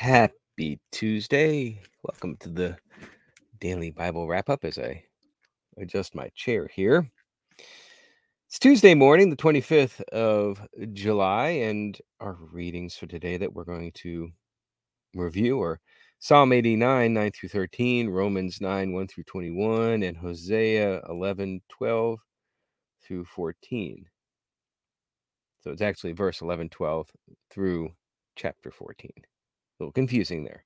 Happy Tuesday. Welcome to the daily Bible wrap up as I adjust my chair here. It's Tuesday morning, the 25th of July, and our readings for today that we're going to review are Psalm 89, 9 through 13, Romans 9, 1 through 21, and Hosea 11, 12 through 14. So it's actually verse 11, 12 through chapter 14 little confusing there.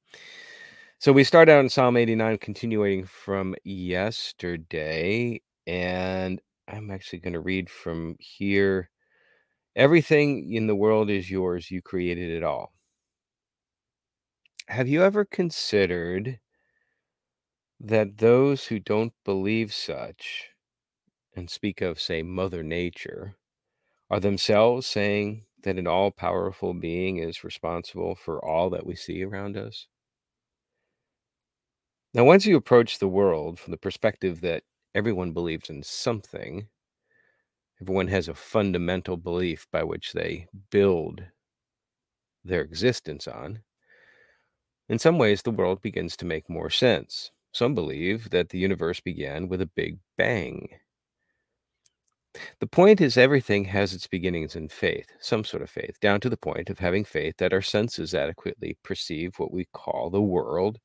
So we start out in Psalm 89, continuing from yesterday. And I'm actually going to read from here. Everything in the world is yours. You created it all. Have you ever considered that those who don't believe such and speak of, say, Mother Nature are themselves saying that an all powerful being is responsible for all that we see around us? Now, once you approach the world from the perspective that everyone believes in something, everyone has a fundamental belief by which they build their existence on, in some ways the world begins to make more sense. Some believe that the universe began with a big bang. The point is, everything has its beginnings in faith, some sort of faith, down to the point of having faith that our senses adequately perceive what we call the world,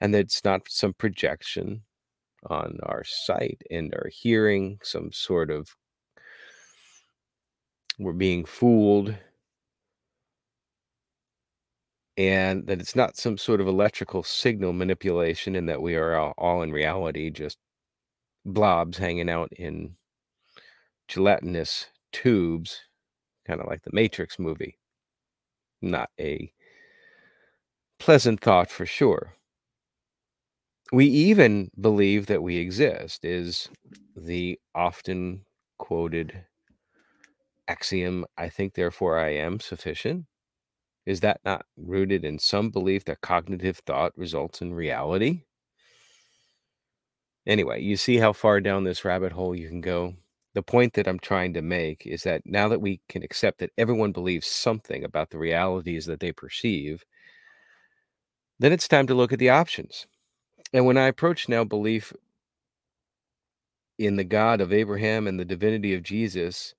and that it's not some projection on our sight and our hearing, some sort of we're being fooled, and that it's not some sort of electrical signal manipulation, and that we are all, all in reality just blobs hanging out in gelatinous tubes, kind of like the Matrix movie. Not a pleasant thought for sure. We even believe that we exist, is the often quoted axiom, I think, therefore I am sufficient. Is that not rooted in some belief that cognitive thought results in reality? Anyway, you see how far down this rabbit hole you can go the point that I'm trying to make is that now that we can accept that everyone believes something about the realities that they perceive, then it's time to look at the options. And when I approach now belief in the God of Abraham and the divinity of Jesus,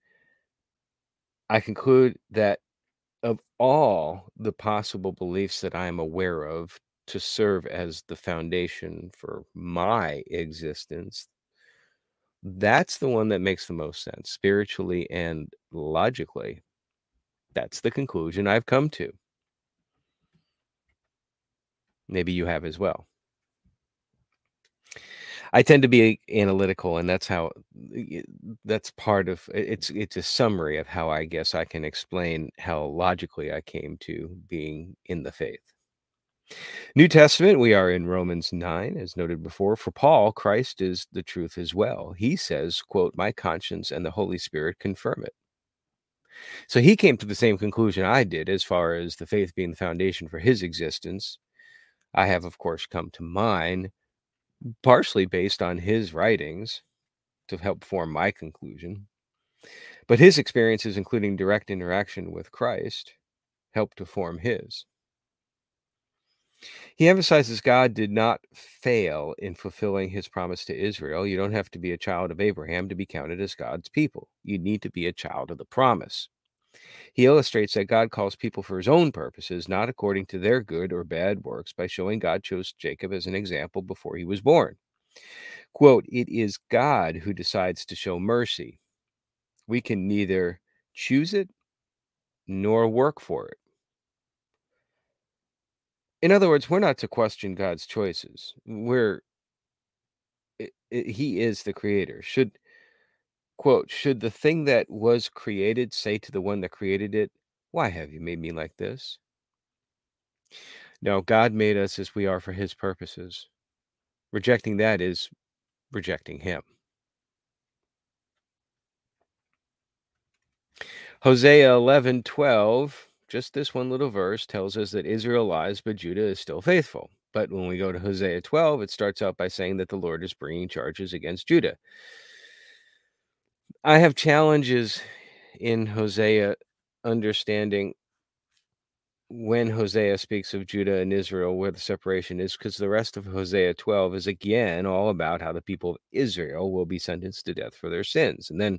I conclude that of all the possible beliefs that I am aware of to serve as the foundation for my existence, that's the one that makes the most sense spiritually and logically. That's the conclusion I've come to. Maybe you have as well. I tend to be analytical, and that's how that's part of it's it's a summary of how I guess I can explain how logically I came to being in the faith. New Testament, we are in Romans 9, as noted before. For Paul, Christ is the truth as well. He says, quote, My conscience and the Holy Spirit confirm it. So he came to the same conclusion I did as far as the faith being the foundation for his existence. I have, of course, come to mine, partially based on his writings to help form my conclusion. But his experiences, including direct interaction with Christ, helped to form his. He emphasizes God did not fail in fulfilling his promise to Israel. You don't have to be a child of Abraham to be counted as God's people. You need to be a child of the promise. He illustrates that God calls people for his own purposes, not according to their good or bad works, by showing God chose Jacob as an example before he was born. Quote, It is God who decides to show mercy. We can neither choose it nor work for it. In other words, we're not to question God's choices. We're it, it, he is the creator. Should quote, should the thing that was created say to the one that created it, "Why have you made me like this?" No, God made us as we are for his purposes. Rejecting that is rejecting him. Hosea 11, 12 just this one little verse tells us that Israel lies, but Judah is still faithful. But when we go to Hosea 12, it starts out by saying that the Lord is bringing charges against Judah. I have challenges in Hosea understanding when Hosea speaks of Judah and Israel, where the separation is, because the rest of Hosea 12 is again all about how the people of Israel will be sentenced to death for their sins. And then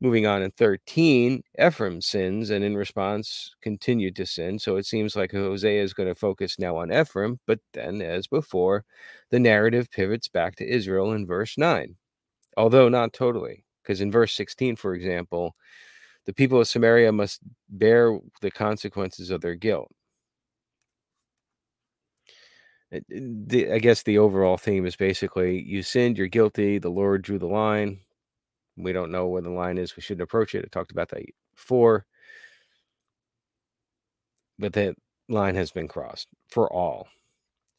moving on in 13, Ephraim sins and in response continued to sin. So it seems like Hosea is going to focus now on Ephraim, but then, as before, the narrative pivots back to Israel in verse 9, although not totally, because in verse 16, for example, the people of Samaria must bear the consequences of their guilt. I guess the overall theme is basically you sinned, you're guilty, the Lord drew the line. We don't know where the line is. We shouldn't approach it. I talked about that before. But that line has been crossed for all.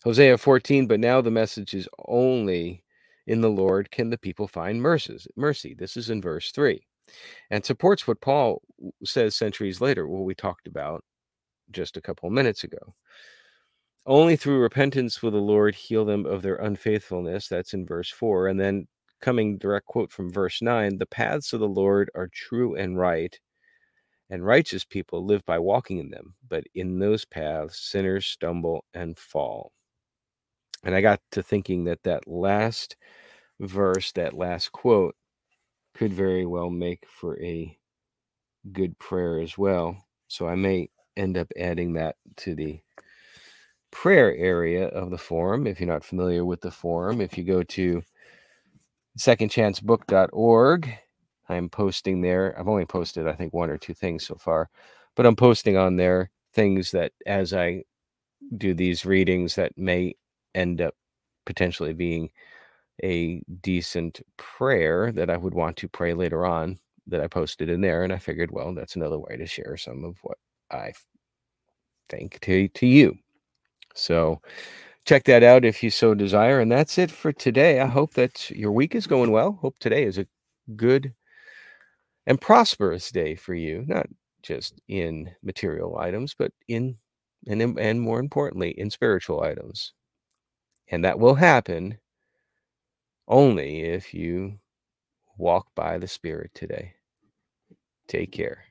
Hosea 14, but now the message is only in the Lord can the people find mercies, mercy. This is in verse 3 and supports what Paul says centuries later, what we talked about just a couple minutes ago. Only through repentance will the Lord heal them of their unfaithfulness. That's in verse 4. And then coming direct quote from verse 9 the paths of the Lord are true and right, and righteous people live by walking in them. But in those paths, sinners stumble and fall. And I got to thinking that that last verse, that last quote, could very well make for a good prayer as well. So I may end up adding that to the prayer area of the forum. If you're not familiar with the forum, if you go to secondchancebook.org, I'm posting there. I've only posted, I think, one or two things so far, but I'm posting on there things that as I do these readings that may end up potentially being a decent prayer that I would want to pray later on that I posted in there. And I figured, well, that's another way to share some of what I think to, to you. So check that out if you so desire. And that's it for today. I hope that your week is going well. Hope today is a good and prosperous day for you, not just in material items, but in and, and more importantly, in spiritual items. And that will happen only if you walk by the Spirit today. Take care.